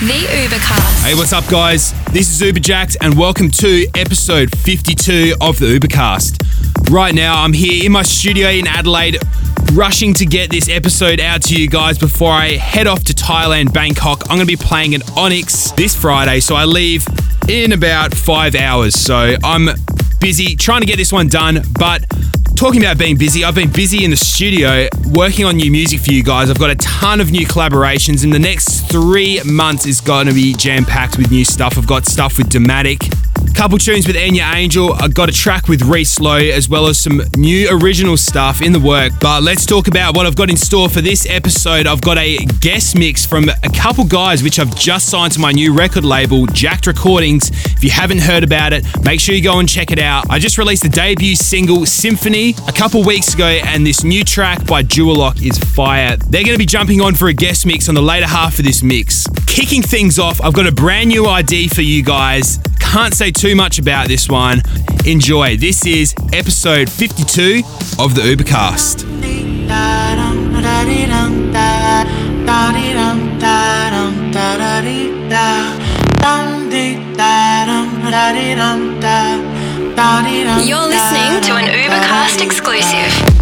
The Ubercast. Hey, what's up, guys? This is Uberjakd, and welcome to episode 52 of the Ubercast. Right now, I'm here in my studio in Adelaide, rushing to get this episode out to you guys before I head off to Thailand, Bangkok. I'm going to be playing at Onyx this Friday, so I leave in about five hours. So I'm busy trying to get this one done, but Talking about being busy, I've been busy in the studio working on new music for you guys. I've got a ton of new collaborations, and the next three months is going to be jam packed with new stuff. I've got stuff with Dimatik, couple tunes with Enya Angel. I got a track with Reece Low, as well as some new original stuff in the work. But let's talk about what I've got in store for this episode. I've got a guest mix from a couple guys which I've just signed to my new record label, Jacked Recordings. If you haven't heard about it, make sure you go and check it out. I just released the debut single Symphony a couple weeks ago, and this new track by Dualok is fire. They're going to be jumping on for a guest mix on the later half of this mix. Kicking things off, I've got a brand new ID for you guys. Can't say too much about this one. Enjoy. This is episode 52 of the Ubercast. You're listening to an Ubercast exclusive.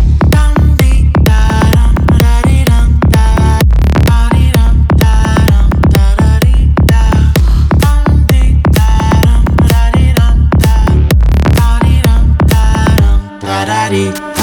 You're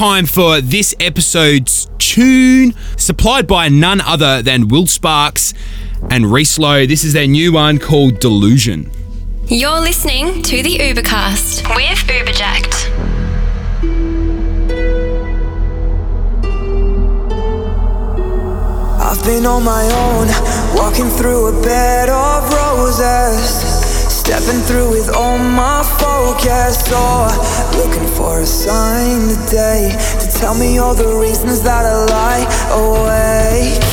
time for this episode's tune, supplied by none other than Will Sparks and Reece Low. This is their new one called Delusion. You're listening to the Ubercast with Uberjakd. I've been on my own, walking through a bed of roses. Stepping through with all my focus, oh, looking for a sign today to tell me all the reasons that I lie awake.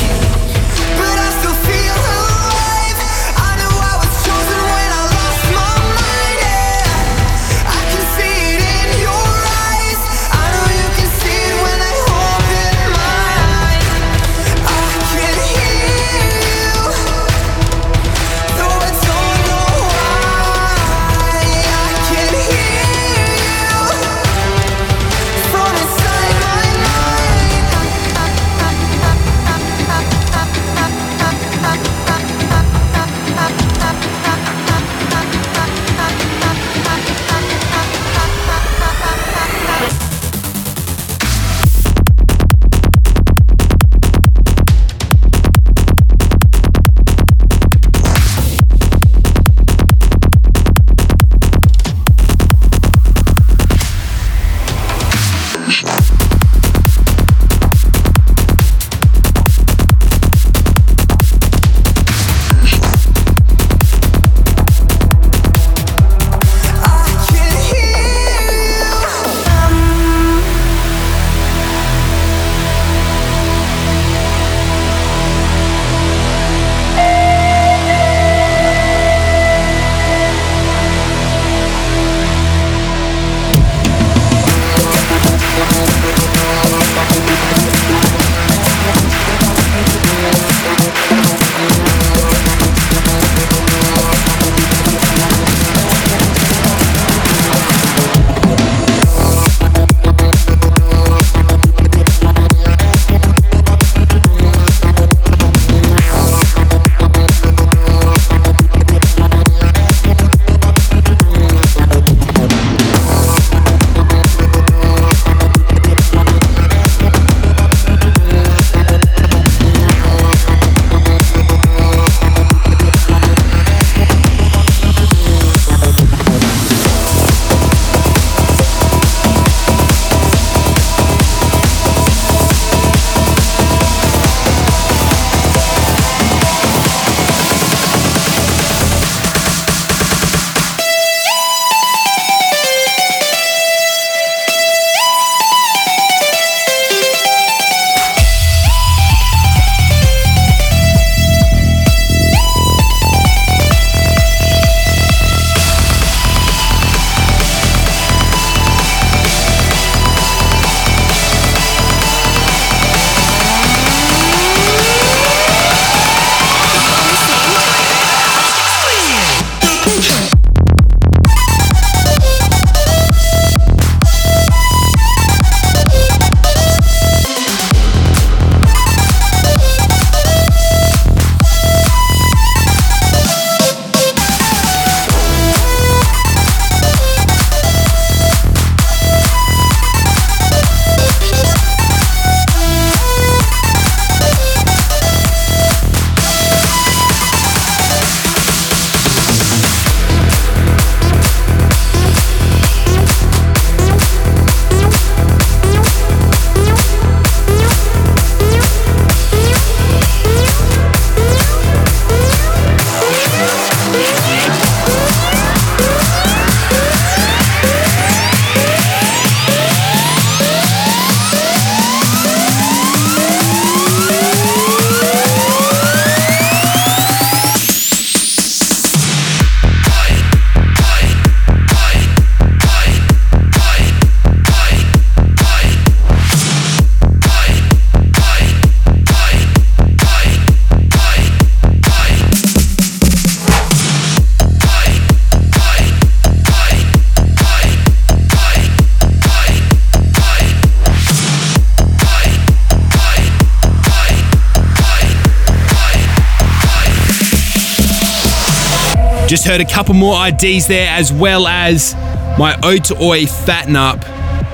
Just heard a couple more IDs there, as well as my to Oi Fatten Up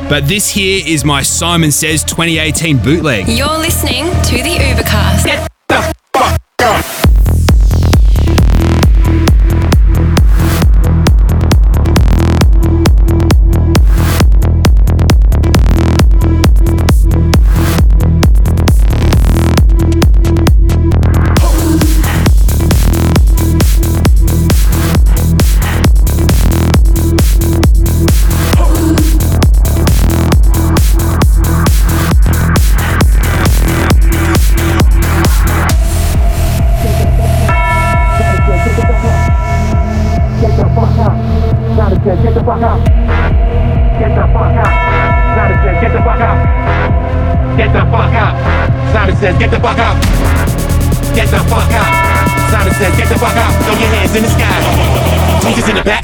But this here is my Simon Says 2018 bootleg. You're listening to the Ubercast.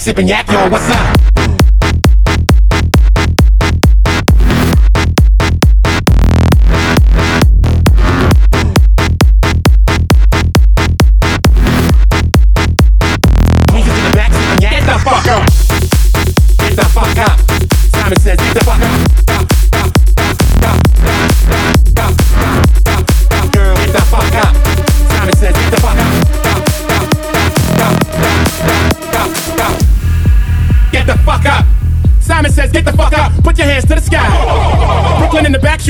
Sipping yak,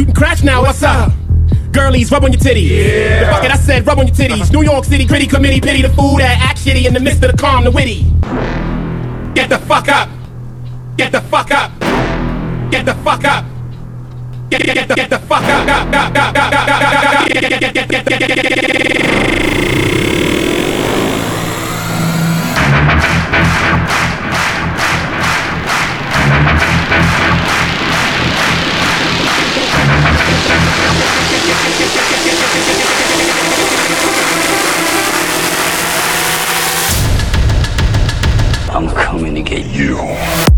shooting crash now. What's up? Girlies, rub on your titties. Yeah. Fuck it, I said rub on your titties. New York City, gritty committee, pity the fool that act shitty in the midst of the calm, the witty. Get the fuck up. Get the fuck up. Get the fuck up. Get, get, get, the, get the fuck up. Get, get, get, get. I'm coming to get you.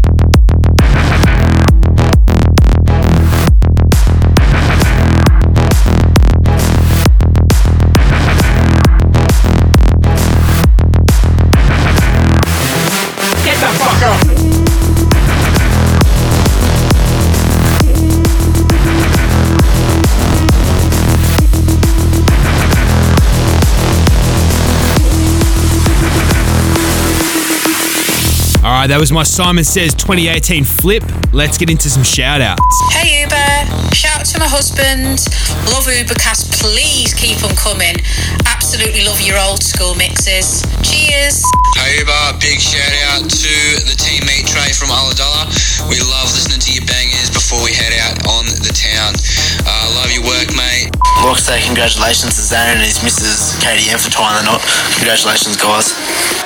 Right, that was my Simon Says 2018 flip. Let's get into some shout outs. Hey Uber, shout out to my husband. Love Ubercast, please keep them coming. Absolutely love your old school mixes. Cheers. Hey Uber, big shout out to the teammate Trey from Ulladulla. We love listening to your bangers before we head out on the town. Uh, love your work, mate. Like to say congratulations to Zarin and his missus KDM for tying the knot. Congratulations, guys.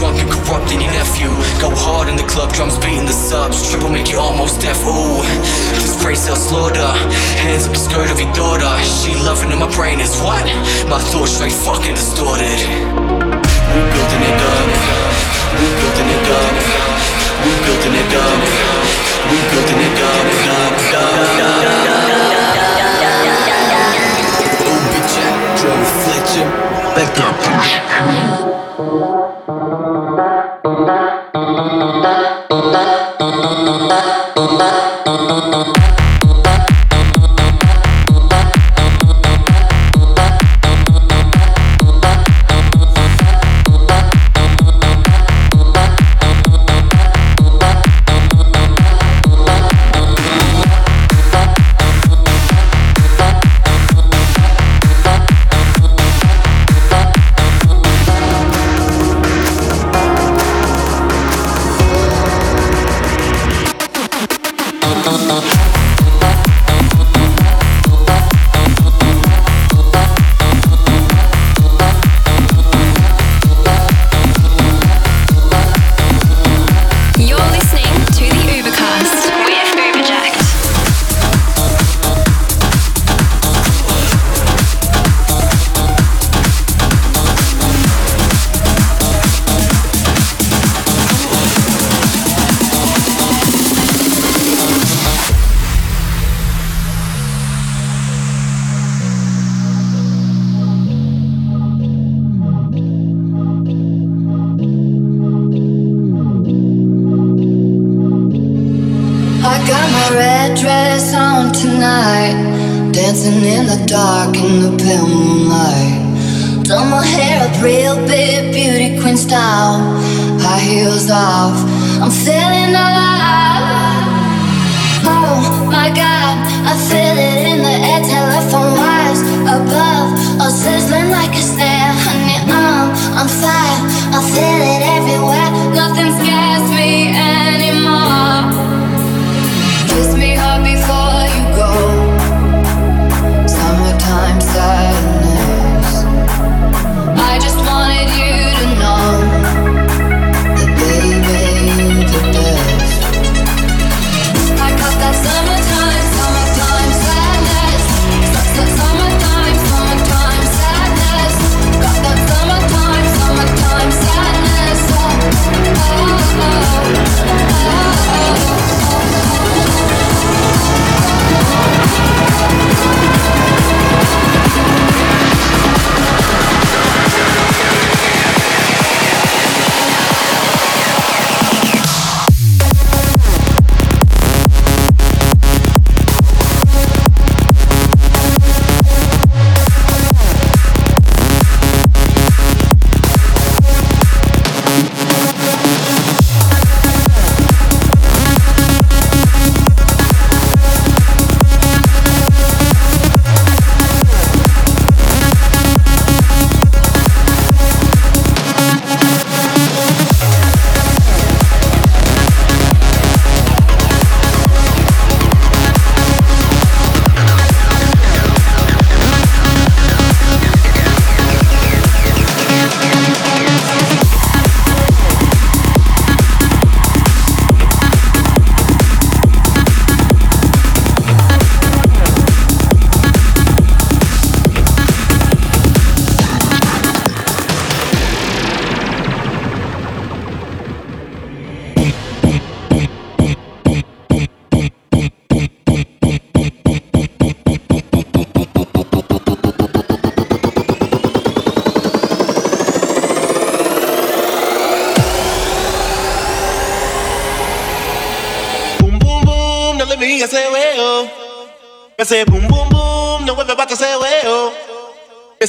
Drunk and corrupting your nephew. Go hard in the club, drums beating the subs. Triple make you almost deaf. Ooh, this phrase sells slaughter. Hands up the skirt of your daughter. She loving in my brain is what? My thoughts straight fucking distorted. We building it up. We building it up. We building it up. We building it up. up, up, up, up. Dancing in the dark in the pale moonlight. Done my hair up real big, beauty queen style. High heels off, I'm feeling alive. Oh my god, I feel it in the air, telephone wires above, all sizzling like a snare. Honey, I'm on fire, I feel it everywhere. Nothing scares me. Oh, oh,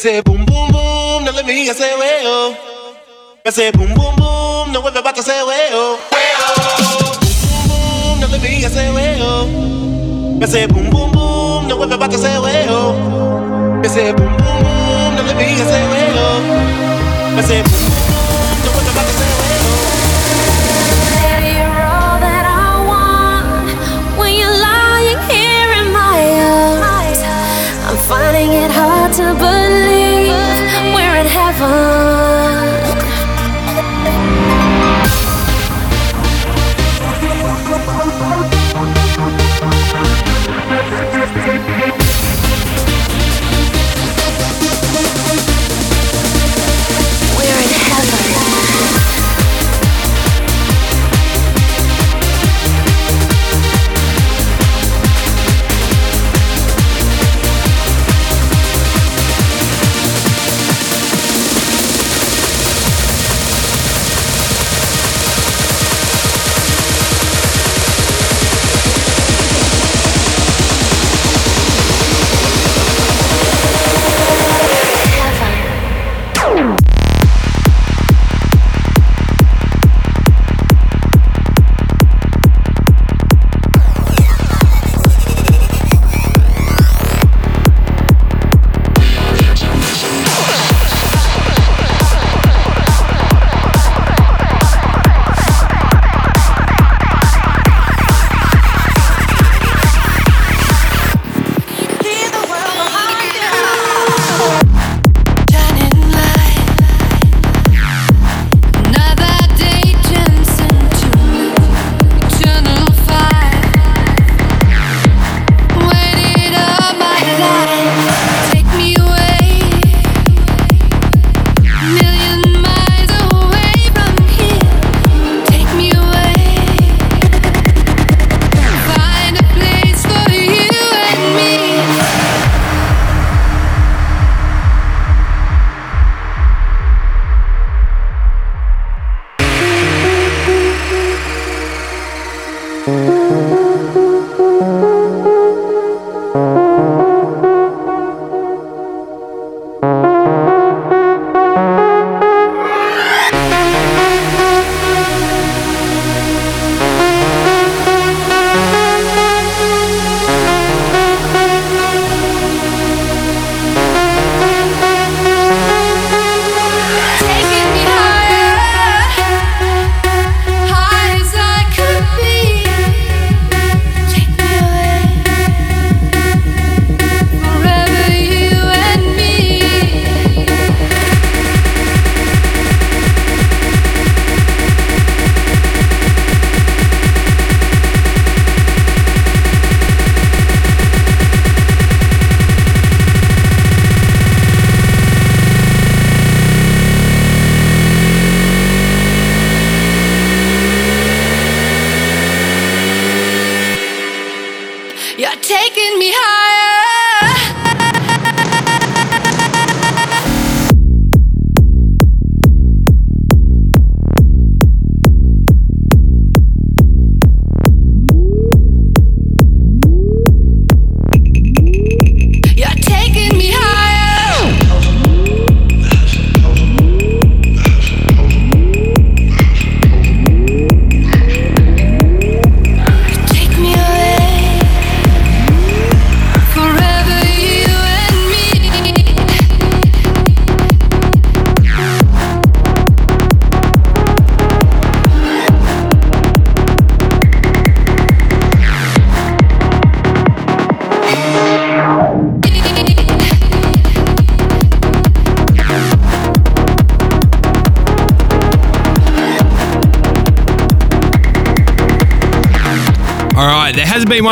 Ese boom, boom, boom, no let me ese huevo. Ese boom, boom, boom. Huevo. Boom, boom, boom, no let me. Ese boom, boom, boom, no vuelve. Ese boom, boom, boom, me huevo. Ese boom, boom, boom, no vuelve para ese huevo. You're all that I want. When you're lying here in my arms, I'm finding it hard to believe we're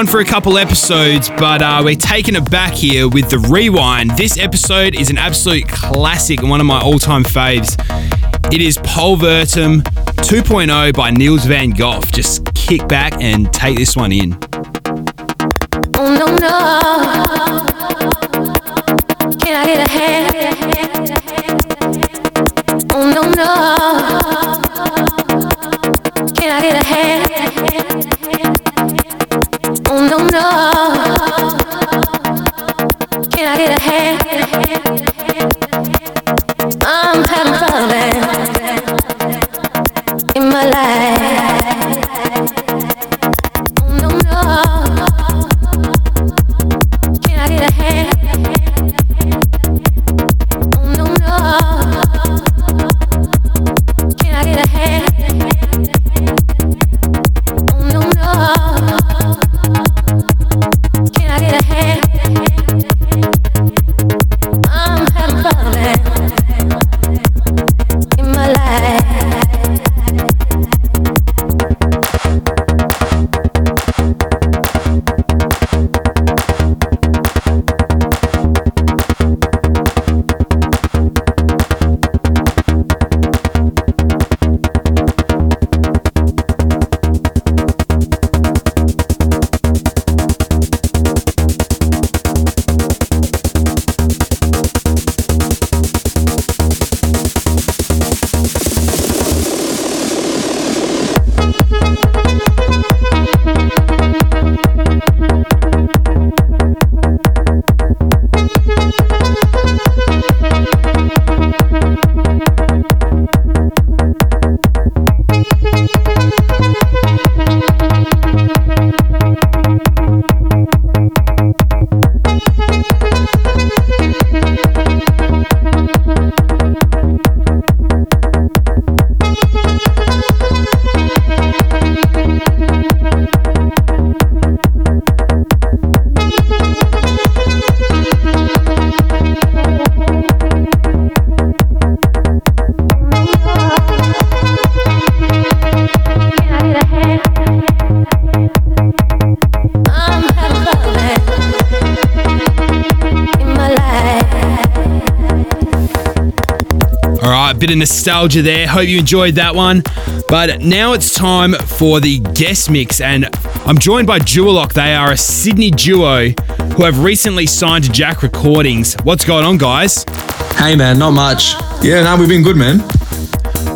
for a couple episodes, but uh, we're taking it back here with the rewind. This episode is an absolute classic and one of my all time faves. It is Pulverturm 2.0 by Niels Van Gogh. Just kick back and take this one in. Oh no no. Can I get a hand? Oh no no. Can I get a hand? Bit of nostalgia there. Hope you enjoyed that one. But now it's time for the guest mix, and I'm joined by Dualok. They are a Sydney duo who have recently signed to Jack Recordings. What's going on, guys? Hey man, not much. Yeah, no, we've been good, man.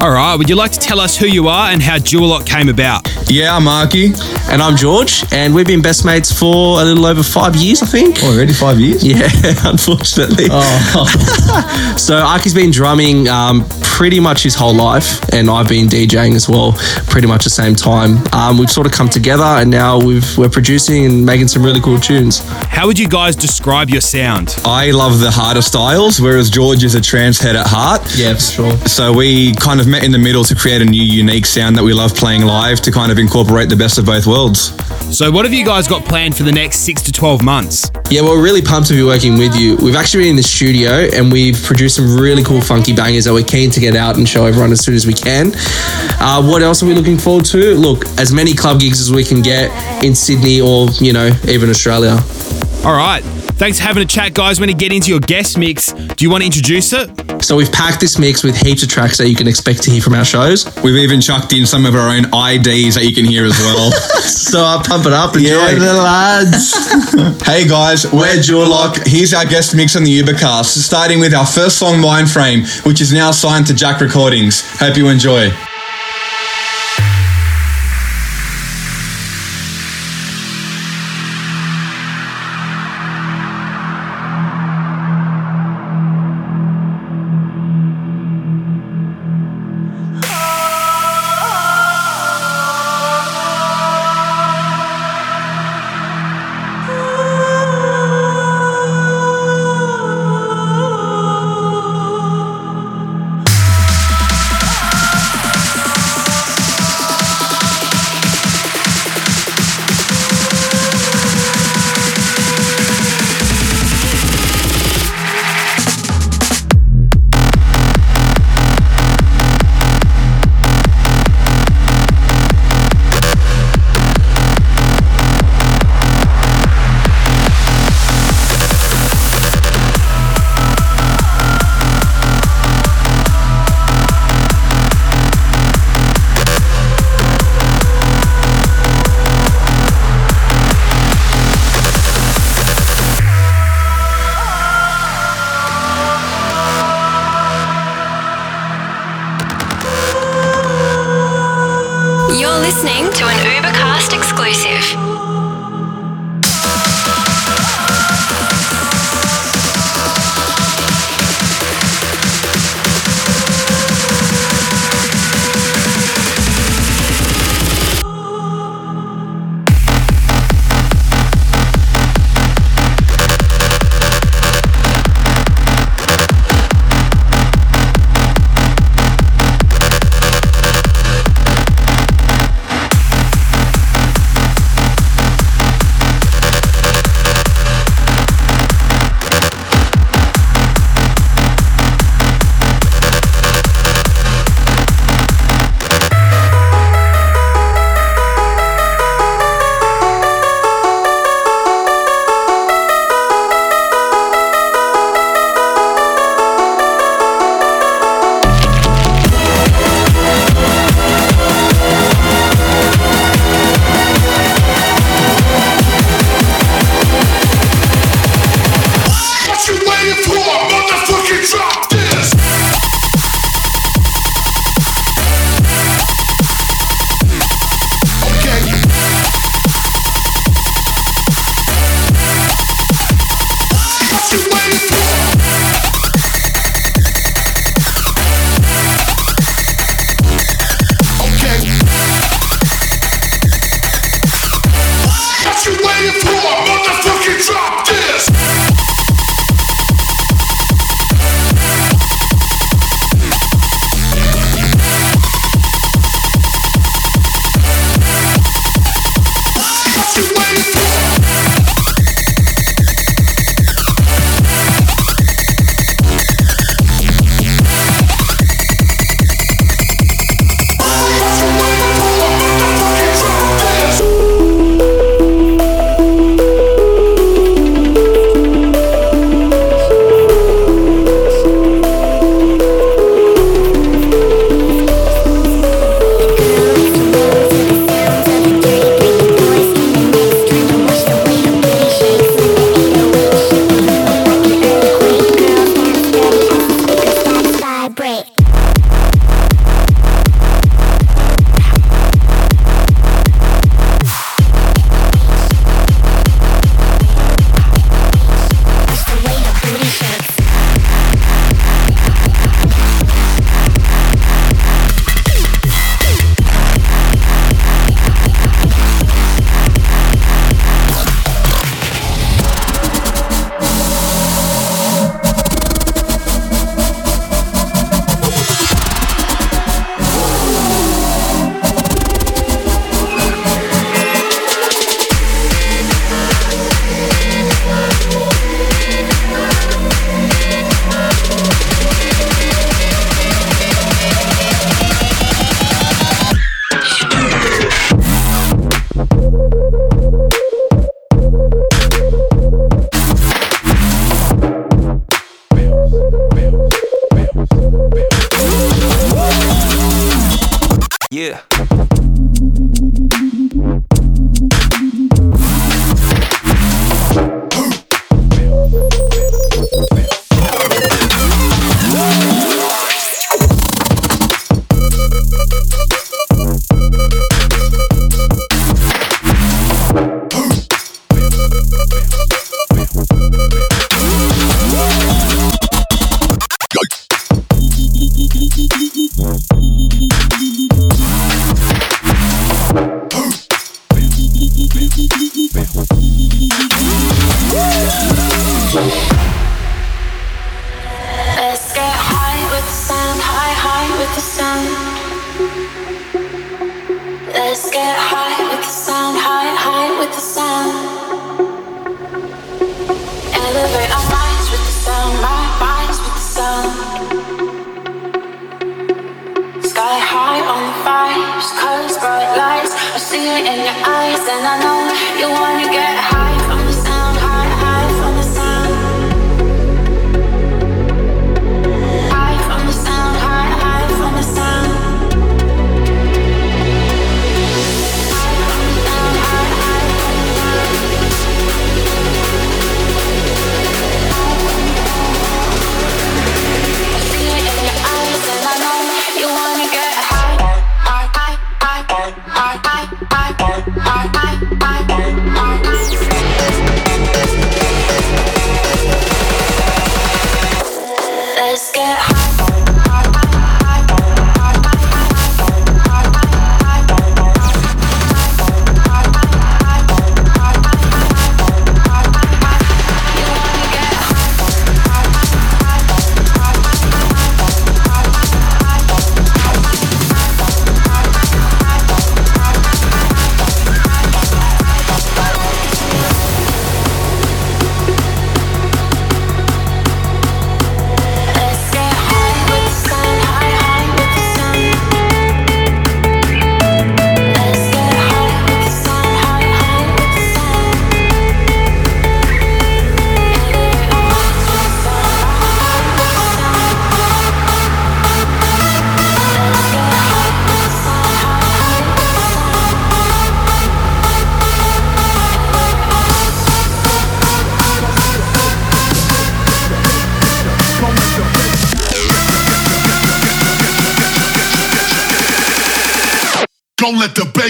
All right, would you like to tell us who you are and how Dualok came about? Yeah, I'm Marky. And I'm George, and we've been best mates for a little over five years, I think. Already five years? Yeah, unfortunately. Oh. so Aki's been drumming um, pretty much his whole life, and I've been DJing as well, pretty much the same time. Um, we've sort of come together, and now we've, we're producing and making some really cool tunes. How would you guys describe your sound? I love the harder styles, whereas George is a trance head at heart. Yeah, for sure. So we kind of met in the middle to create a new, unique sound that we love playing live to kind of incorporate the best of both worlds. So, what have you guys got planned for the next six to 12 months? Yeah, well, we're really pumped to be working with you. We've actually been in the studio and we've produced some really cool funky bangers that we're keen to get out and show everyone as soon as we can. Uh, what else are we looking forward to? Look, as many club gigs as we can get in Sydney or, you know, even Australia. All right. Thanks for having a chat, guys. We're going to get into your guest mix. Do you want to introduce it? So we've packed this mix with heaps of tracks that you can expect to hear from our shows. We've even chucked in some of our own IDs that you can hear as well. so I'll pump it up. And enjoy. Yeah, the lads. hey guys, we're Dualok. Here's our guest mix on the Ubercast, starting with our first song, Mind Frame, which is now signed to Jack Recordings. Hope you enjoy.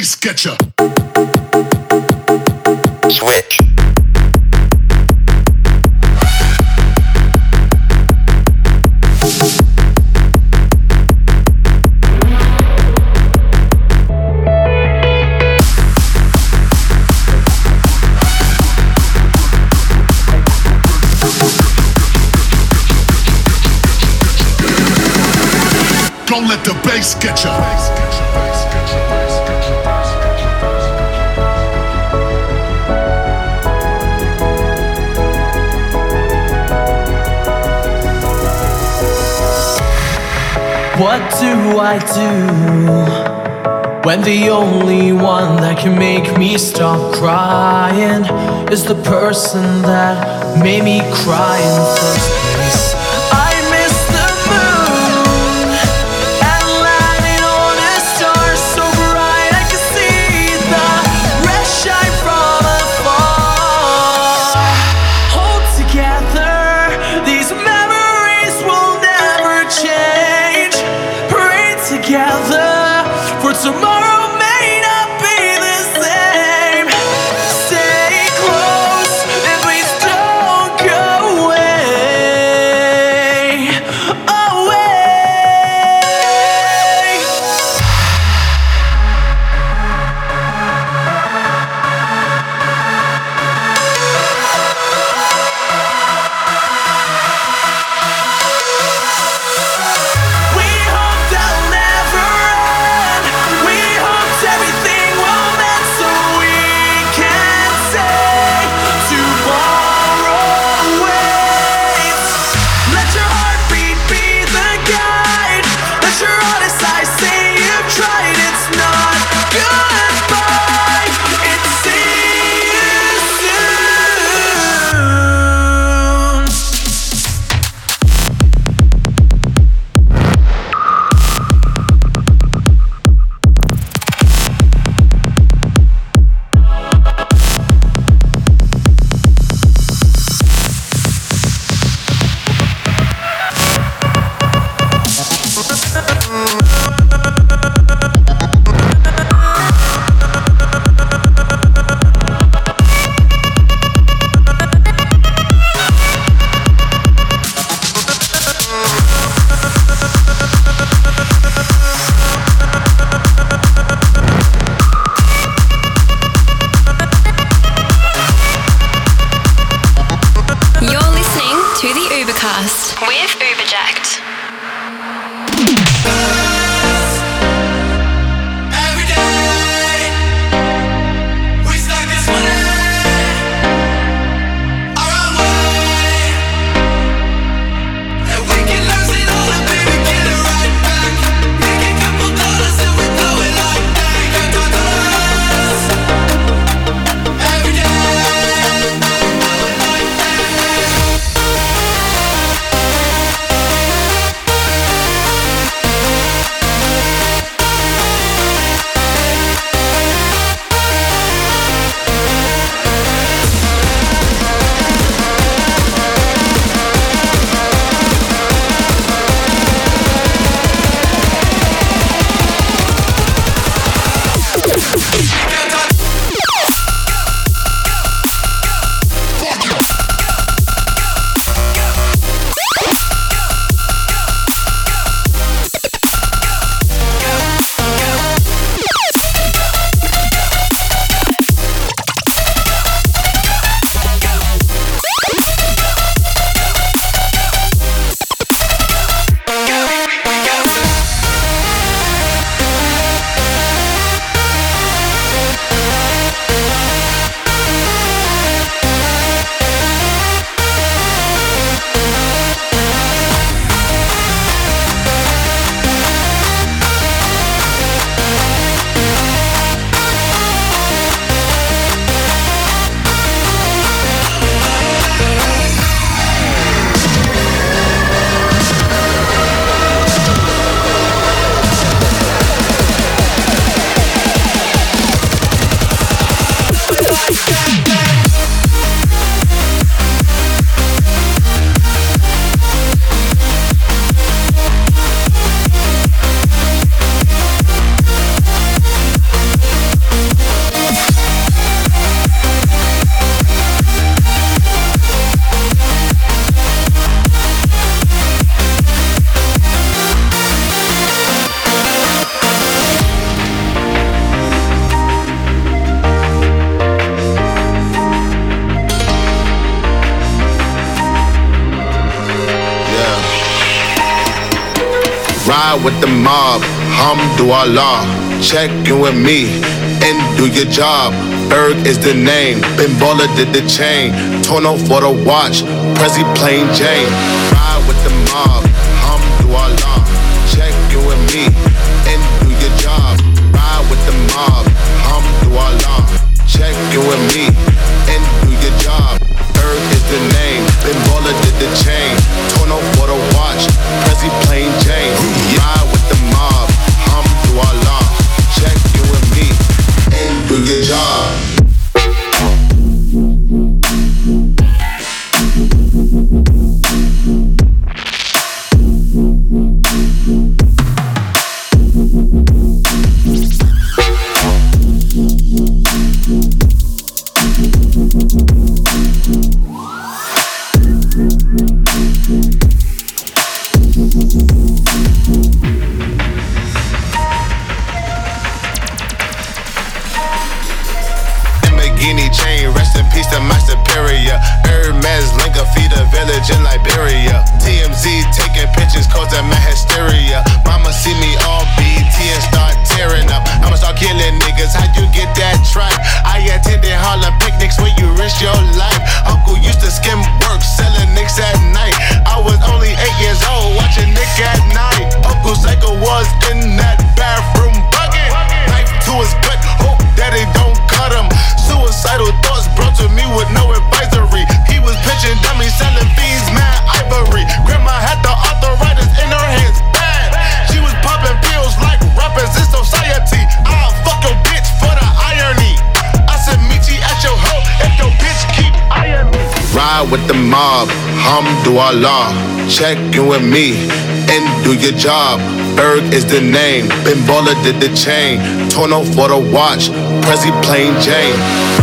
face get. I do when the only one that can make me stop crying is the person that made me crying first? ride with the mob. Hamdulillah, check in with me and do your job. Berg is the name, Benbola did the chain. Torno for the watch, Prezi plain Jane. Ride with the mob, Hamdulillah, check in with me and do your job. Ride with the mob, Hamdulillah, check in with me and do your job. Berg is the name, Benbola did the chain. with the mob. Hamdulillah, check in with me and do your job. Berg is the name. Bimbola did the chain. Torno for the watch. Prezi plain Jane.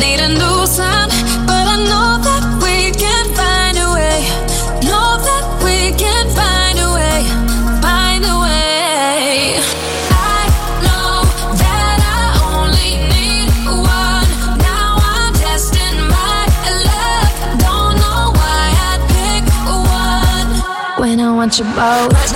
need a new sign, but I know that we can find a way. Know that we can find a way, find a way. I know that I only need one. Now I'm testing my luck. Don't know why I pick one. When I want you both.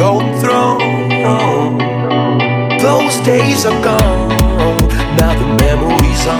golden throne. Those days are gone, now the memories are.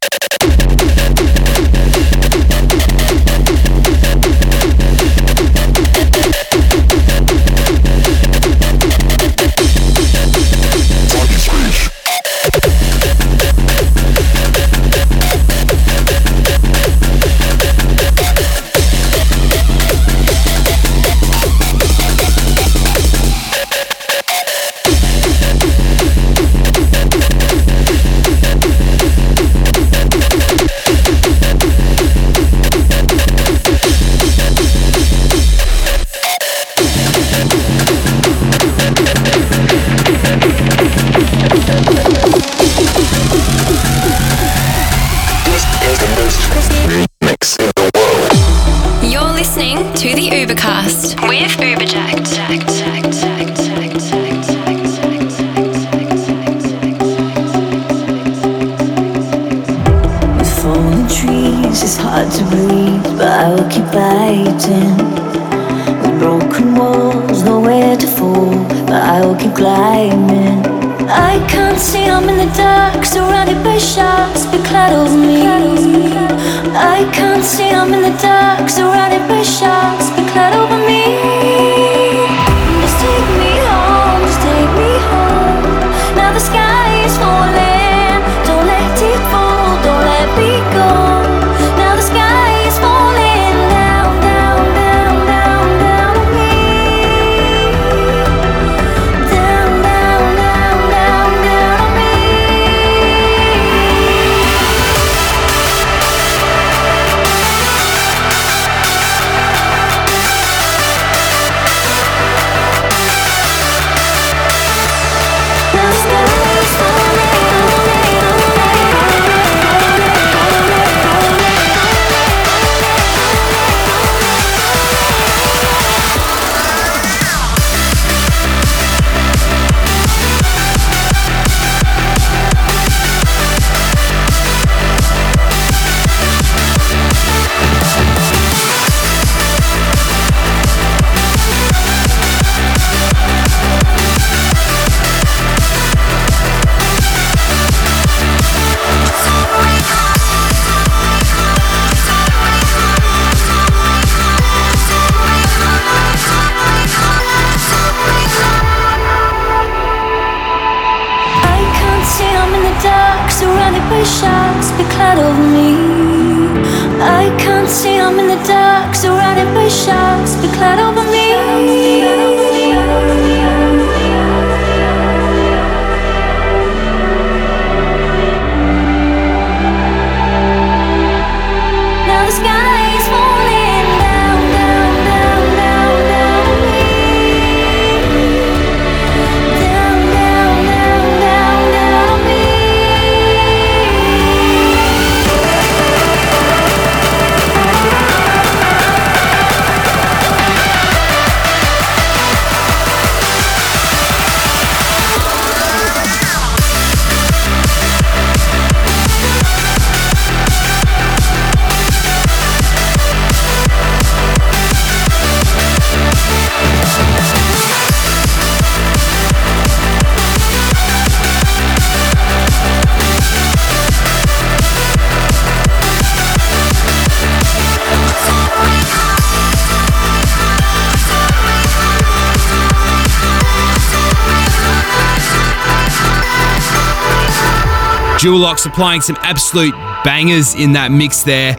Dualok supplying some absolute bangers in that mix there.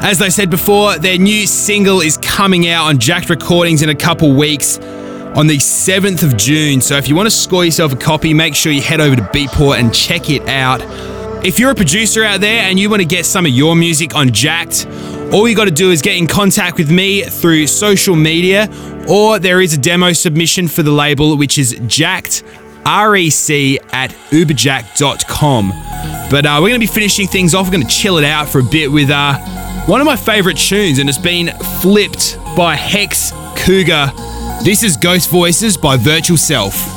As I said before, their new single is coming out on Jacked Recordings in a couple weeks on the 7th of June. So if you want to score yourself a copy, make sure you head over to Beatport and check it out. If you're a producer out there and you want to get some of your music on Jacked, all you got to do is get in contact with me through social media, or there is a demo submission for the label, which is jacked, rec at uberjack.com. But uh, we're going to be finishing things off. We're going to chill it out for a bit with uh, one of my favorite tunes, and it's been flipped by Hex Cougar. This is Ghost Voices by Virtual Self.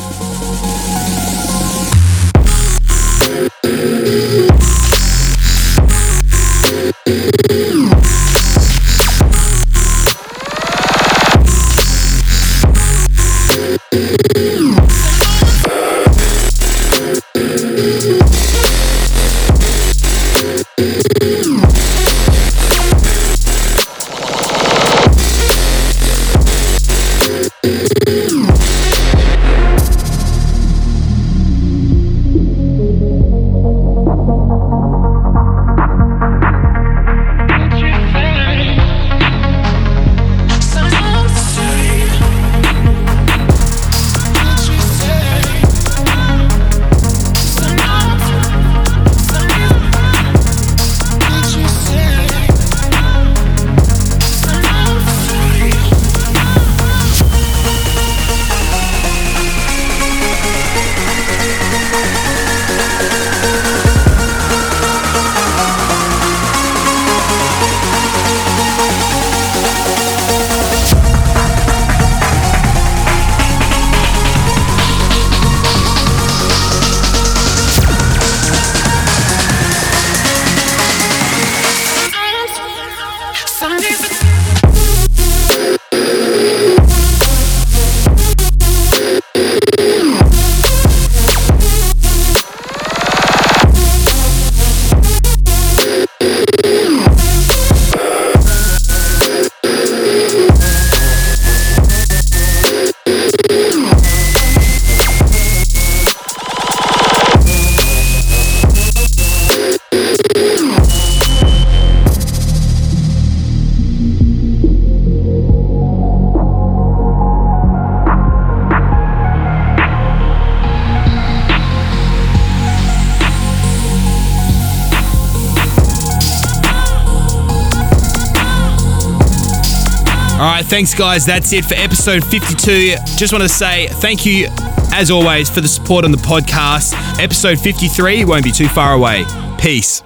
Thanks, guys. That's it for episode 52. Just want to say thank you, as always, for the support on the podcast. Episode 53 won't be too far away. Peace.